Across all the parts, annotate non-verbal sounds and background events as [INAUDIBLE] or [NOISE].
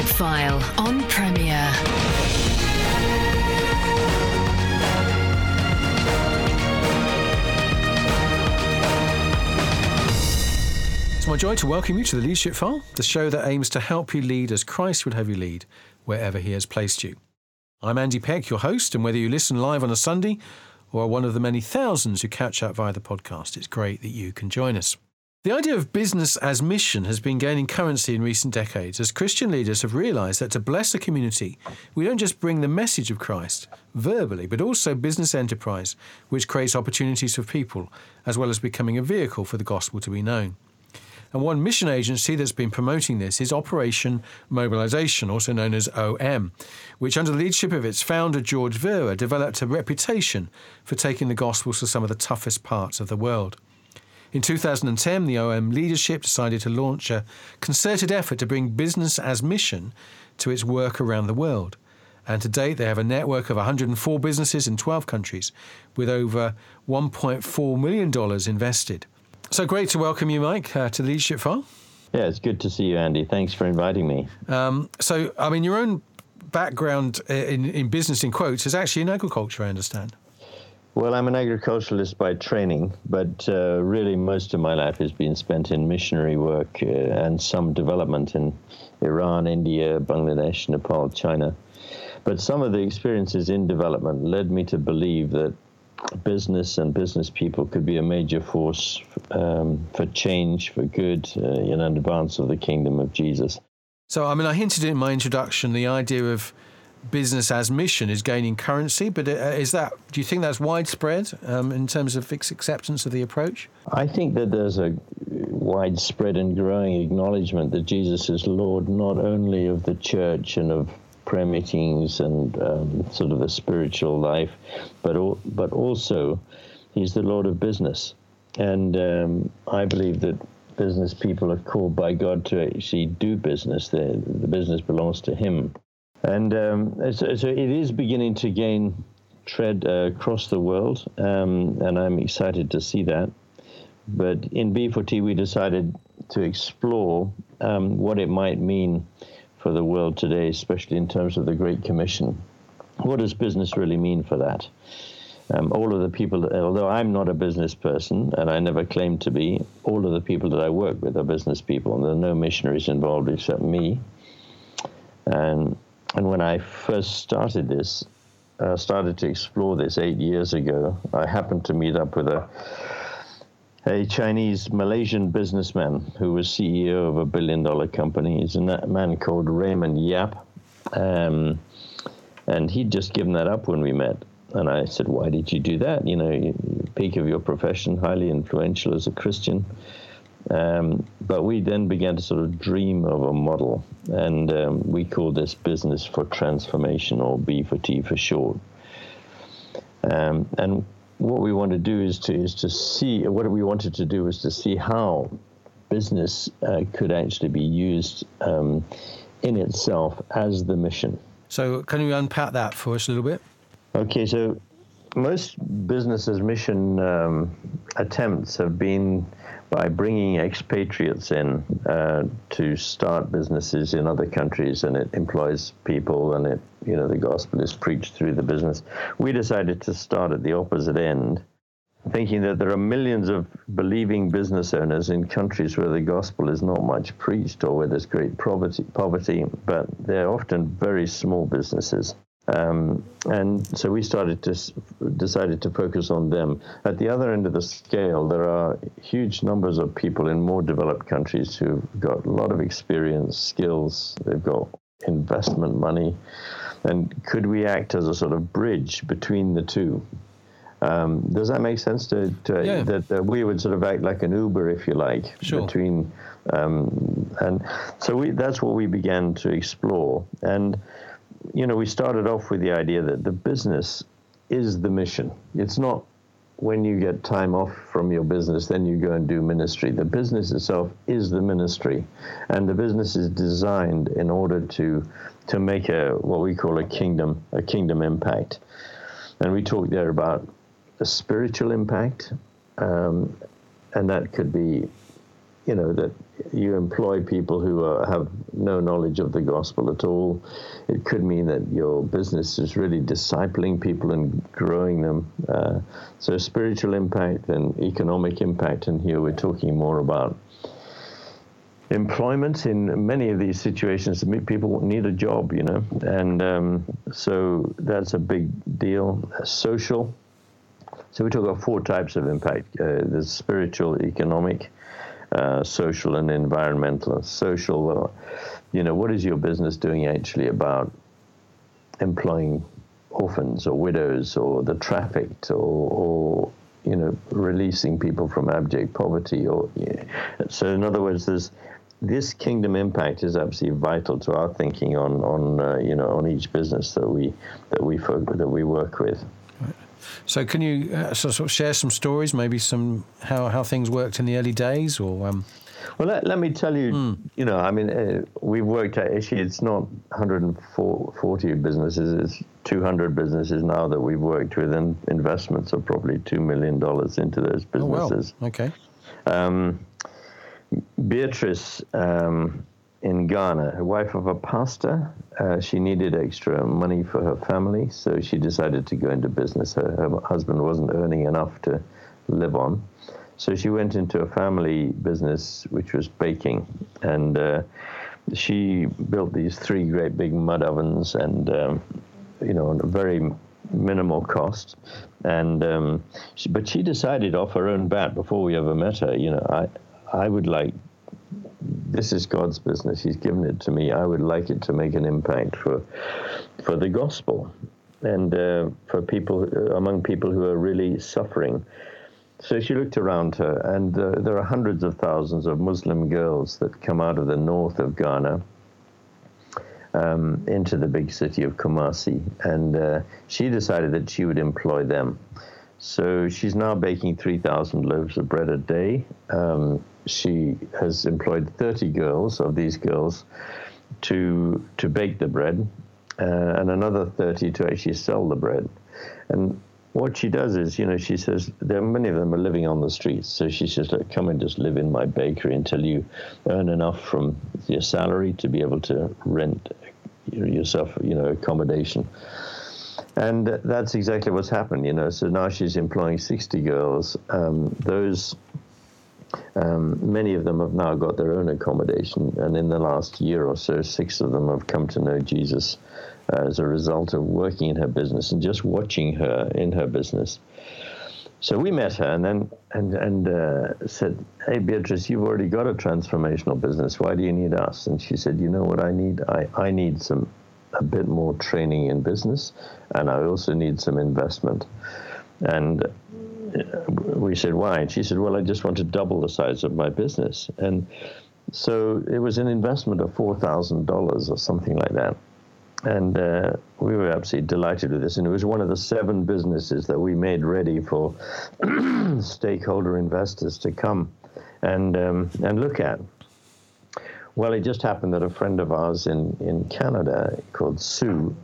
File on Premier. It's my joy to welcome you to the Leadership File, the show that aims to help you lead as Christ would have you lead wherever He has placed you. I'm Andy Peck, your host, and whether you listen live on a Sunday or are one of the many thousands who catch up via the podcast, it's great that you can join us. The idea of business as mission has been gaining currency in recent decades as Christian leaders have realized that to bless a community, we don't just bring the message of Christ verbally, but also business enterprise, which creates opportunities for people, as well as becoming a vehicle for the gospel to be known. And one mission agency that's been promoting this is Operation Mobilization, also known as OM, which, under the leadership of its founder, George Verwer, developed a reputation for taking the gospel to some of the toughest parts of the world. In 2010, the OM leadership decided to launch a concerted effort to bring business as mission to its work around the world. And to date, they have a network of 104 businesses in 12 countries with over $1.4 million invested. So great to welcome you, Mike, uh, to the Leadership File. Yeah, it's good to see you, Andy. Thanks for inviting me. Um, so, I mean, your own background in, in business, in quotes, is actually in agriculture, I understand. Well, I'm an agriculturalist by training, but uh, really most of my life has been spent in missionary work uh, and some development in Iran, India, Bangladesh, Nepal, China. But some of the experiences in development led me to believe that business and business people could be a major force um, for change, for good, uh, in advance of the kingdom of Jesus. So, I mean, I hinted in my introduction the idea of business as mission is gaining currency, but uh, is that, do you think that's widespread um, in terms of fixed acceptance of the approach? I think that there's a widespread and growing acknowledgement that Jesus is Lord not only of the church and of prayer meetings and um, sort of the spiritual life, but, but also he's the Lord of business. And um, I believe that business people are called by God to actually do business. The, the business belongs to Him. And um, so, so, it is beginning to gain tread uh, across the world, um, and I'm excited to see that. But in B4T, we decided to explore um, what it might mean for the world today, especially in terms of the Great Commission. What does business really mean for that? Um, all of the people, although I'm not a business person and I never claimed to be, all of the people that I work with are business people, and there are no missionaries involved except me. And and when I first started this, uh, started to explore this eight years ago, I happened to meet up with a a Chinese Malaysian businessman who was CEO of a billion dollar company. He's a man called Raymond Yap. Um, and he'd just given that up when we met. And I said, Why did you do that? You know, peak of your profession, highly influential as a Christian. Um, but we then began to sort of dream of a model, and um, we call this business for transformation, or B for T for short. Um, and what we want to do is to is to see what we wanted to do was to see how business uh, could actually be used um, in itself as the mission. So, can you unpack that for us a little bit? Okay, so most businesses' mission um, attempts have been by bringing expatriates in uh, to start businesses in other countries, and it employs people, and it you know the gospel is preached through the business. We decided to start at the opposite end, thinking that there are millions of believing business owners in countries where the gospel is not much preached or where there's great poverty, poverty but they're often very small businesses. Um, and so we started to decided to focus on them. At the other end of the scale, there are huge numbers of people in more developed countries who've got a lot of experience, skills. They've got investment money, and could we act as a sort of bridge between the two? Um, does that make sense? To, to yeah. that, uh, we would sort of act like an Uber, if you like, sure. between, um, and so we, that's what we began to explore and you know, we started off with the idea that the business is the mission. It's not when you get time off from your business, then you go and do ministry. The business itself is the ministry, and the business is designed in order to to make a what we call a kingdom a kingdom impact. And we talked there about a spiritual impact, um, and that could be, you know, that you employ people who are, have no knowledge of the gospel at all. It could mean that your business is really discipling people and growing them. Uh, so, spiritual impact and economic impact. And here we're talking more about employment in many of these situations. People need a job, you know, and um, so that's a big deal. Social. So we talk about four types of impact: uh, the spiritual, economic, uh, social, and environmental. Social, you know, what is your business doing actually about employing orphans or widows or the trafficked or, or you know, releasing people from abject poverty. Or yeah. so, in other words, there's this kingdom impact is absolutely vital to our thinking on on uh, you know on each business that we that we that we work with. So, can you uh, sort of share some stories, maybe some how, how things worked in the early days, or? Um... Well, let, let me tell you, mm. you know, I mean, uh, we've worked at actually, it's not 140 businesses, it's 200 businesses now that we've worked with, and investments of probably $2 million into those businesses. Oh, well. Okay. Um, Beatrice um, in Ghana, a wife of a pastor, uh, she needed extra money for her family, so she decided to go into business. Her, her, husband wasn't earning enough to live on, so she went into a family business which was baking, and uh, she built these three great big mud ovens, and um, you know, on a very minimal cost. And um, she, but she decided off her own bat before we ever met her. You know, I I would like this is God's business. He's given it to me. I would like it to make an impact for for the gospel and uh, for people among people who are really suffering. So she looked around her, and uh, there are hundreds of thousands of Muslim girls that come out of the north of Ghana um, into the big city of Kumasi, and uh, she decided that she would employ them. So she's now baking 3,000 loaves of bread a day. Um, she has employed 30 girls of these girls to to bake the bread, uh, and another 30 to actually sell the bread. And what she does is, you know, she says there are many of them are living on the streets. So she says, look, come and just live in my bakery until you earn enough from your salary to be able to rent yourself, you know, accommodation. And that's exactly what's happened, you know. So now she's employing 60 girls. Um, those, um, many of them have now got their own accommodation. And in the last year or so, six of them have come to know Jesus as a result of working in her business and just watching her in her business. So we met her and then and and uh, said, "Hey Beatrice, you've already got a transformational business. Why do you need us?" And she said, "You know what I need? I, I need some a bit more training in business, and I also need some investment. And we said, why? And she said, well, I just want to double the size of my business. And so it was an investment of $4,000 or something like that. And uh, we were absolutely delighted with this. And it was one of the seven businesses that we made ready for [CLEARS THROAT] stakeholder investors to come and, um, and look at. Well, it just happened that a friend of ours in, in Canada called Sue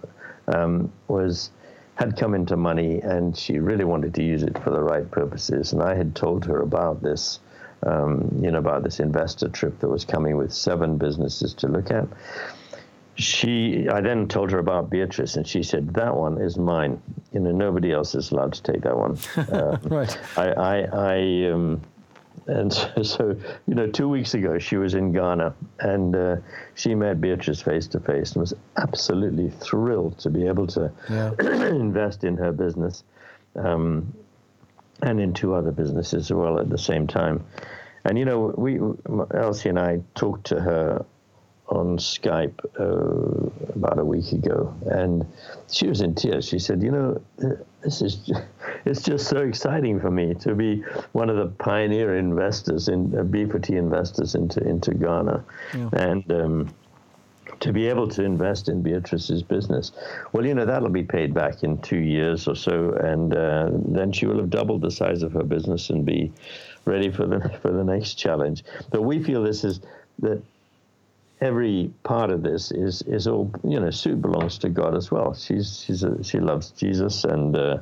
um, was had come into money and she really wanted to use it for the right purposes. And I had told her about this, um, you know, about this investor trip that was coming with seven businesses to look at. She, I then told her about Beatrice, and she said that one is mine. You know, nobody else is allowed to take that one. [LAUGHS] Um, right. I, I, I um, and [LAUGHS] so, so, you know, two weeks ago she was in Ghana and uh, she met Beatrice face to face and was absolutely thrilled to be able to yeah. [CLEARS THROAT] invest in her business um, and in two other businesses as well at the same time. And you know, we Elsie and I talked to her on Skype uh, about a week ago, and she was in tears. She said, "You know, this is it's just so exciting for me to be one of the pioneer investors in uh, B4T investors into into Ghana, yeah. and." Um, to be able to invest in Beatrice's business. Well, you know, that'll be paid back in two years or so, and uh, then she will have doubled the size of her business and be ready for the for the next challenge. But we feel this is that every part of this is is all you know. Sue belongs to God as well. She's she's a, she loves Jesus and. Uh,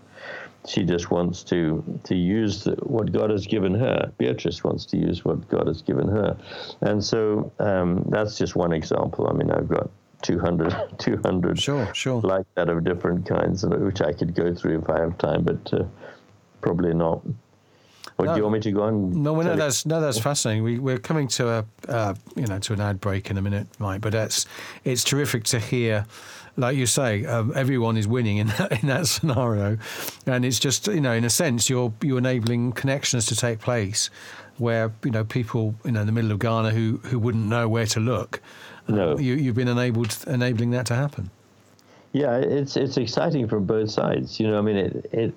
she just wants to to use the, what God has given her. Beatrice wants to use what God has given her, and so um, that's just one example. I mean, I've got 200, [LAUGHS] 200 sure, sure. like that of different kinds, which I could go through if I have time, but uh, probably not. Or no, do you want me to go on? No, no, that's no, that's fascinating. We, we're coming to a uh, you know to an ad break in a minute, Mike. But that's it's terrific to hear. Like you say, um, everyone is winning in [LAUGHS] that, in that scenario, and it's just you know in a sense you're you're enabling connections to take place where you know people you know in the middle of Ghana who who wouldn't know where to look. No, you, you've been enabled enabling that to happen. Yeah, it's it's exciting from both sides. You know, I mean, it it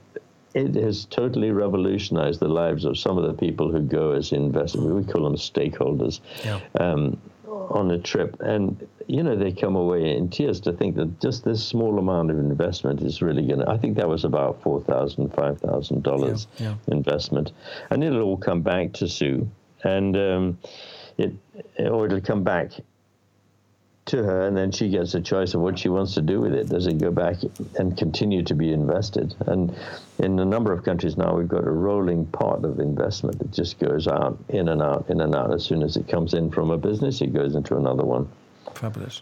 it has totally revolutionized the lives of some of the people who go as investors. We call them stakeholders yeah. um, on a trip, and you know they come away in tears to think that just this small amount of investment is really going to. I think that was about four thousand, five thousand yeah, dollars yeah. investment, and it'll all come back to Sue, and um, it or it'll come back to her, and then she gets a choice of what she wants to do with it. Does it go back and continue to be invested? And in a number of countries now, we've got a rolling pot of investment that just goes out, in and out, in and out. As soon as it comes in from a business, it goes into another one. Fabulous.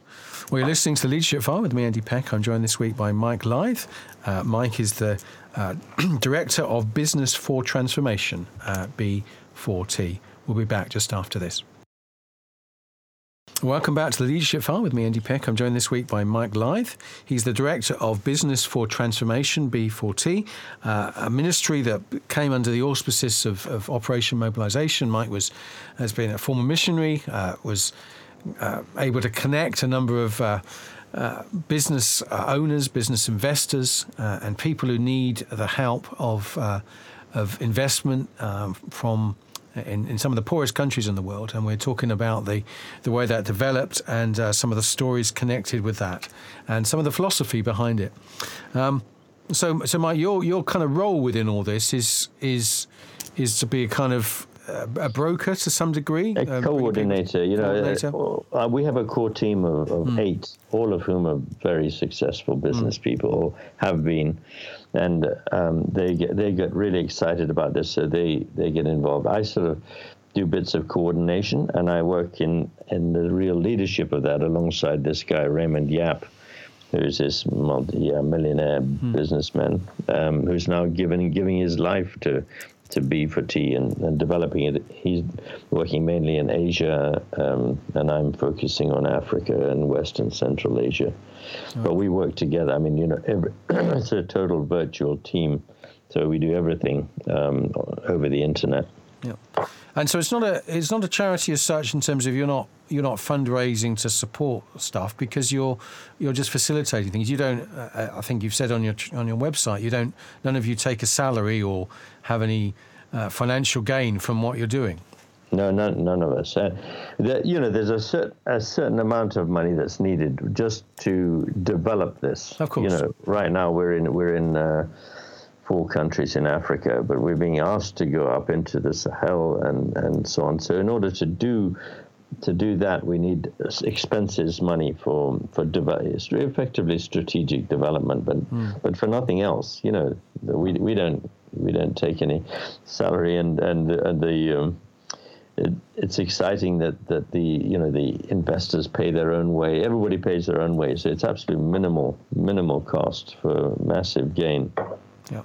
Well, you're listening to Leadership File with me, Andy Peck. I'm joined this week by Mike Lyth. Uh, Mike is the uh, [CLEARS THROAT] Director of Business for Transformation at B4T. We'll be back just after this. Welcome back to the Leadership File with me, Andy Peck. I'm joined this week by Mike Lyth. He's the Director of Business for Transformation, B4T, uh, a ministry that came under the auspices of, of, Operation Mobilization. Mike was has been a former missionary, uh, was uh, able to connect a number of uh, uh, business uh, owners, business investors, and people who need the help of of investment um, from in, in some of the poorest countries in the world, and we're talking about the, the way that developed and uh, some of the stories connected with that, and some of the philosophy behind it. Um, so, so my your your kind of role within all this is is is to be a kind of a broker to some degree, a uh, coordinator. You know, coordinator. Uh, uh, we have a core team of, of mm. eight, all of whom are very successful business mm. people or have been and um, they get they get really excited about this, so they they get involved. I sort of do bits of coordination, and I work in in the real leadership of that alongside this guy Raymond Yap, who's this multi-millionaire hmm. businessman um, who's now giving giving his life to to B4T and, and developing it. He's working mainly in Asia, um, and I'm focusing on Africa and West and Central Asia. But we work together. I mean, you know, every, [CLEARS THROAT] it's a total virtual team, so we do everything um, over the internet. Yeah, and so it's not a it's not a charity as such in terms of you're not you're not fundraising to support stuff because you're you're just facilitating things. You don't. Uh, I think you've said on your on your website you don't. None of you take a salary or have any uh, financial gain from what you're doing. No, none, none of us. Uh, the, you know, there's a, cert, a certain amount of money that's needed just to develop this. Of course. You know, right now we're in we're in four countries in Africa, but we're being asked to go up into the Sahel and and so on. So in order to do to do that, we need expenses money for for effectively strategic development, but mm. but for nothing else. You know, we we don't we don't take any salary, and and, and the um, it, it's exciting that, that the you know the investors pay their own way. Everybody pays their own way, so it's absolutely minimal minimal cost for massive gain. Yeah,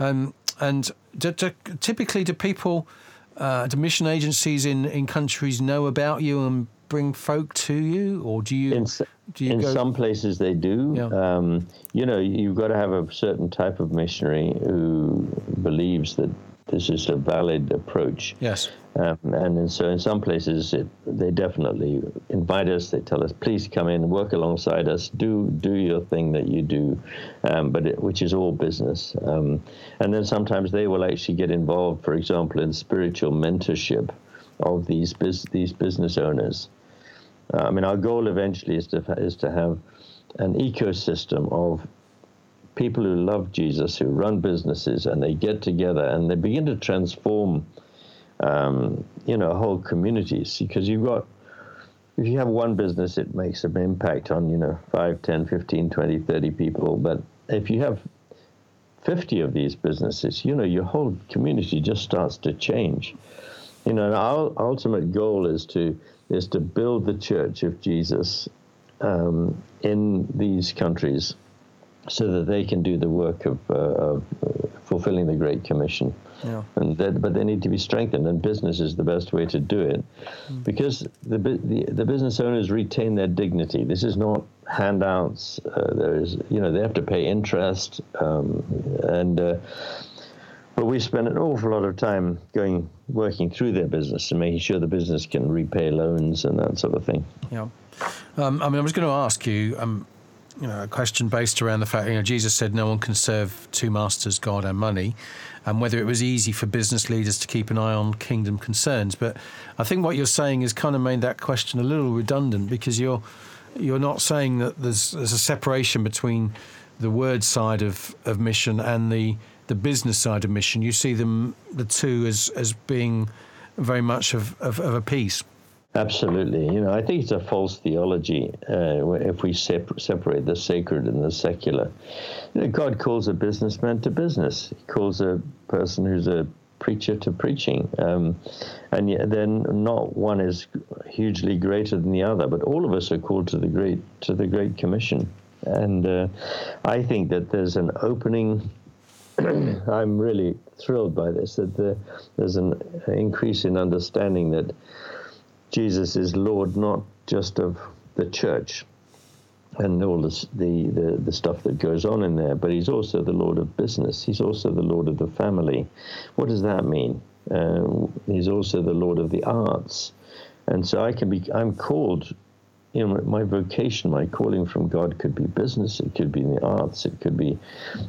um, and do, do, typically, do people, uh, do mission agencies in, in countries know about you and bring folk to you, or do you? In, do you in go... some places, they do. Yeah. Um, you know, you've got to have a certain type of missionary who believes that this is a valid approach. Yes. Um, and so in some places, it, they definitely invite us. They tell us, please come in, work alongside us, do do your thing that you do, um, but it, which is all business. Um, and then sometimes they will actually get involved, for example, in spiritual mentorship of these biz, these business owners. Uh, I mean, our goal eventually is to is to have an ecosystem of people who love Jesus, who run businesses, and they get together and they begin to transform, um, you know, whole communities. Because you've got if you have one business, it makes an impact on, you know, 5, 10, 15, 20, 30 people. But if you have 50 of these businesses, you know, your whole community just starts to change. You know, our ultimate goal is to is to build the church of Jesus um, in these countries so that they can do the work of, uh, of fulfilling the Great Commission. Yeah. And that, but they need to be strengthened, and business is the best way to do it, mm. because the, the, the business owners retain their dignity. This is not handouts. Uh, there is, you know, they have to pay interest, um, and uh, but we spend an awful lot of time going working through their business and making sure the business can repay loans and that sort of thing. Yeah, um, I mean, I was going to ask you. Um, you know, a question based around the fact, you know, Jesus said no one can serve two masters, God and money, and whether it was easy for business leaders to keep an eye on kingdom concerns. But I think what you're saying has kind of made that question a little redundant because you're you're not saying that there's there's a separation between the word side of, of mission and the the business side of mission. You see them the two as as being very much of, of, of a piece. Absolutely. You know, I think it's a false theology uh, if we sep- separate the sacred and the secular. You know, God calls a businessman to business. He calls a person who's a preacher to preaching, um, and yet then not one is hugely greater than the other. But all of us are called to the great to the Great Commission, and uh, I think that there's an opening. [CLEARS THROAT] I'm really thrilled by this. That the, there's an increase in understanding that Jesus is Lord not just of the church and all this, the, the, the stuff that goes on in there, but he's also the Lord of business. He's also the Lord of the family. What does that mean? Uh, he's also the Lord of the arts. And so I can be, I'm called, you know, my vocation, my calling from God could be business, it could be in the arts, it could be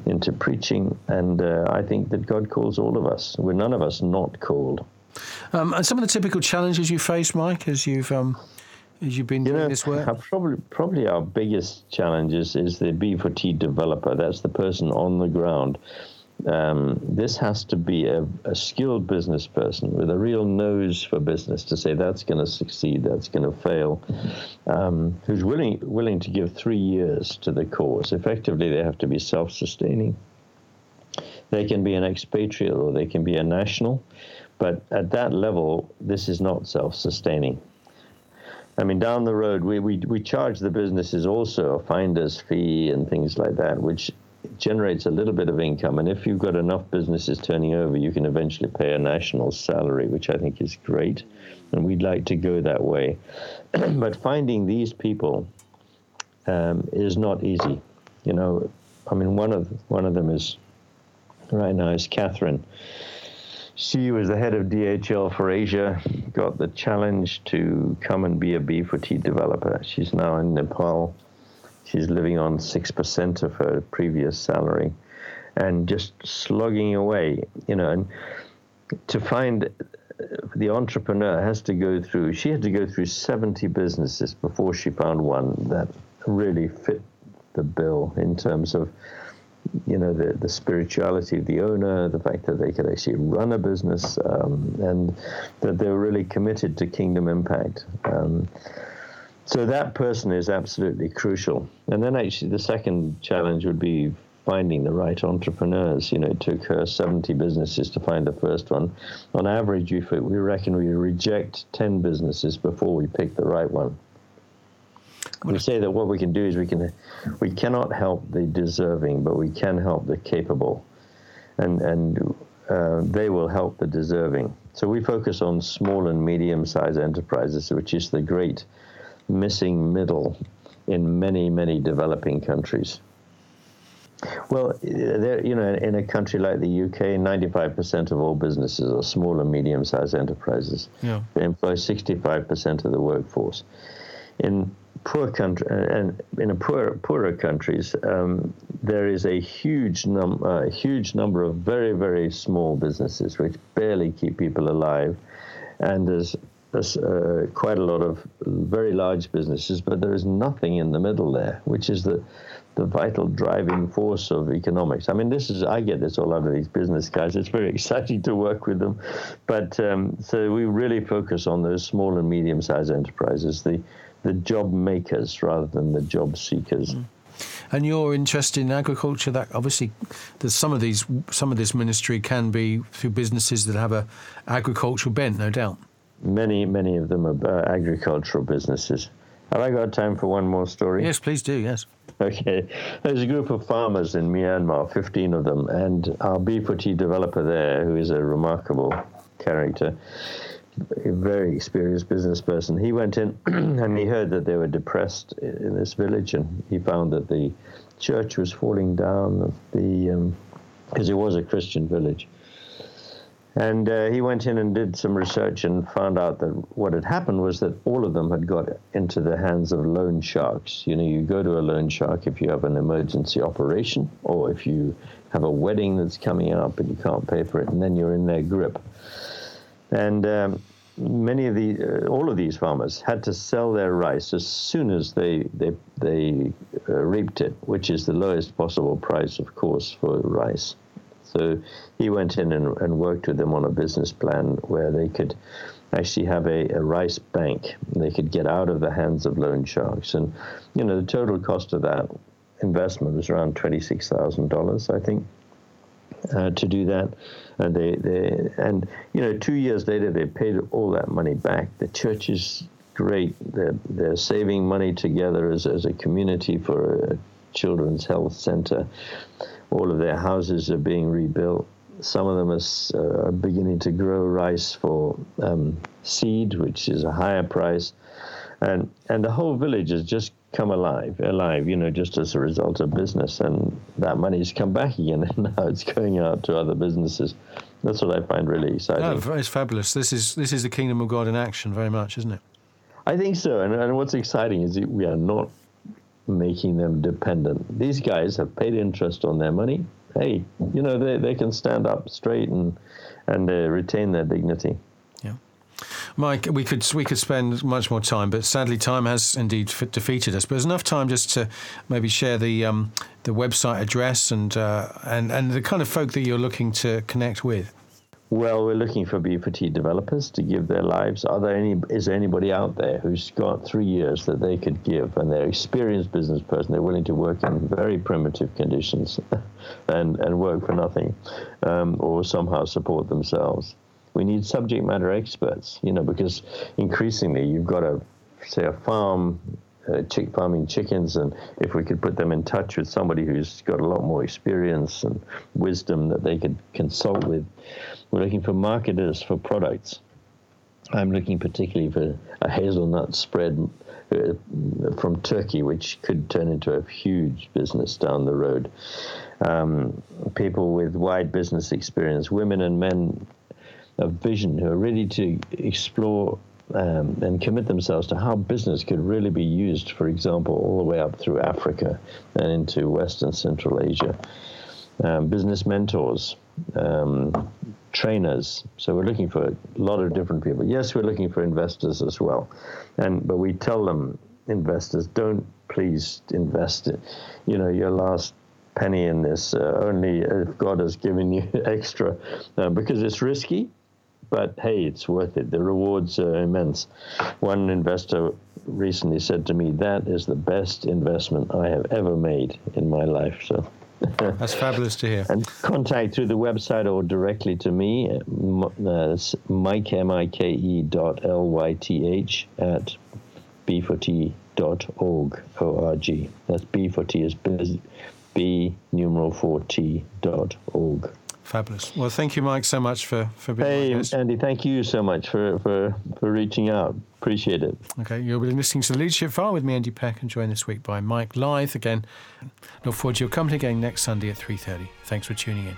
into preaching. And uh, I think that God calls all of us. We're none of us not called. Um, and some of the typical challenges you face, Mike, as you've um, as you've been you doing know, this work. Probably, probably our biggest challenge is, is the B4T developer. That's the person on the ground. Um, this has to be a, a, skilled business person with a real nose for business to say that's going to succeed, that's going to fail, um, who's willing willing to give three years to the cause. Effectively, they have to be self-sustaining. They can be an expatriate or they can be a national. But at that level, this is not self sustaining. I mean, down the road, we, we, we charge the businesses also a finder's fee and things like that, which generates a little bit of income. And if you've got enough businesses turning over, you can eventually pay a national salary, which I think is great. And we'd like to go that way. [CLEARS THROAT] but finding these people um, is not easy. You know, I mean, one of one of them is right now is Catherine. She was the head of DHL for Asia, got the challenge to come and be a B4T developer. She's now in Nepal. She's living on 6% of her previous salary and just slogging away, you know, and to find the entrepreneur has to go through, she had to go through 70 businesses before she found one that really fit the bill in terms of you know the the spirituality of the owner, the fact that they could actually run a business, um, and that they were really committed to kingdom impact. Um, so that person is absolutely crucial. And then actually the second challenge would be finding the right entrepreneurs. You know, it took her 70 businesses to find the first one. On average, we reckon we reject 10 businesses before we pick the right one we say that what we can do is we can we cannot help the deserving, but we can help the capable, and and uh, they will help the deserving. So we focus on small and medium-sized enterprises, which is the great missing middle in many many developing countries. Well, there, you know, in a country like the UK, 95% of all businesses are small and medium-sized enterprises. Yeah. They employ 65% of the workforce. In poor country and in a poor poorer countries, um, there is a huge num uh, huge number of very very small businesses which barely keep people alive, and there's, there's uh, quite a lot of very large businesses, but there is nothing in the middle there, which is the the vital driving force of economics. I mean, this is I get this all out of these business guys. It's very [LAUGHS] exciting to work with them, but um, so we really focus on those small and medium-sized enterprises, the the job makers rather than the job seekers. Mm. And you're interested in agriculture. That obviously, there's some of these some of this ministry can be through businesses that have a agricultural bent, no doubt. Many many of them are uh, agricultural businesses. Have I got time for one more story? Yes, please do. Yes. Okay. There's a group of farmers in Myanmar, 15 of them, and our B4T developer there, who is a remarkable character, a very experienced business person, he went in [CLEARS THROAT] and he heard that they were depressed in this village, and he found that the church was falling down, the because um, it was a Christian village. And uh, he went in and did some research and found out that what had happened was that all of them had got into the hands of loan sharks. You know, you go to a loan shark if you have an emergency operation or if you have a wedding that's coming up and you can't pay for it, and then you're in their grip. And um, many of the, uh, all of these farmers had to sell their rice as soon as they they they uh, reaped it, which is the lowest possible price, of course, for rice. So he went in and, and worked with them on a business plan where they could actually have a, a rice bank. They could get out of the hands of loan sharks. And, you know, the total cost of that investment was around $26,000, I think. Uh, to do that, and they, they and you know two years later they paid all that money back. The church is great. They're they're saving money together as as a community for a children's health center all of their houses are being rebuilt. Some of them are, uh, beginning to grow rice for um, seed, which is a higher price, and and the whole village is just come alive, alive. You know, just as a result of business, and that money's come back again, [LAUGHS] and now it's going out to other businesses. That's what I find really exciting. No, it's fabulous. This is this is the kingdom of God in action, very much, isn't it? I think so. And, and what's exciting is we are not making them dependent. These guys have paid interest on their money. Hey, you know, they, they can stand up straight and, and uh, retain their dignity. Mike, we could we could spend much more time, but sadly, time has indeed defeated us. But there's enough time just to maybe share the um, the website address and uh, and and the kind of folk that you're looking to connect with. Well, we're looking for B4T developers to give their lives. Are there any? Is there anybody out there who's got three years that they could give, and they're experienced business person? They're willing to work in very primitive conditions, [LAUGHS] and and work for nothing, um, or somehow support themselves. We need subject matter experts, you know, because increasingly you've got a say a farm uh, chick farming chickens, and if we could put them in touch with somebody who's got a lot more experience and wisdom that they could consult with, we're looking for marketers for products. I'm looking particularly for a hazelnut spread uh, from Turkey, which could turn into a huge business down the road. Um, people with wide business experience, women and men of vision who are ready to explore um, and commit themselves to how business could really be used, for example, all the way up through Africa and into Western Central Asia. Um, business mentors, um, trainers. So we're looking for a lot of different people. Yes, we're looking for investors as well, and but we tell them investors don't please invest it. You know your last penny in this uh, only if God has given you [LAUGHS] extra, uh, because it's risky. But hey, it's worth it. The rewards are immense. One investor recently said to me, "That is the best investment I have ever made in my life." So. [LAUGHS] That's fabulous to hear. And contact through the website or directly to me, uh, Mike, M-I-K-E dot L-Y-T-H at b4t dot org, O-R-G. That's B4T is B numeral 4T dot org. Fabulous. Well, thank you, Mike, so much for, for being Hey, Andy, thank you so much for, for, for reaching out. Appreciate it. Okay, you'll be listening to the Leadership File with me, Andy Peck, and joined this week by Mike Lyth again. Look forward to your company again next Sunday at 3.30. Thanks for tuning in.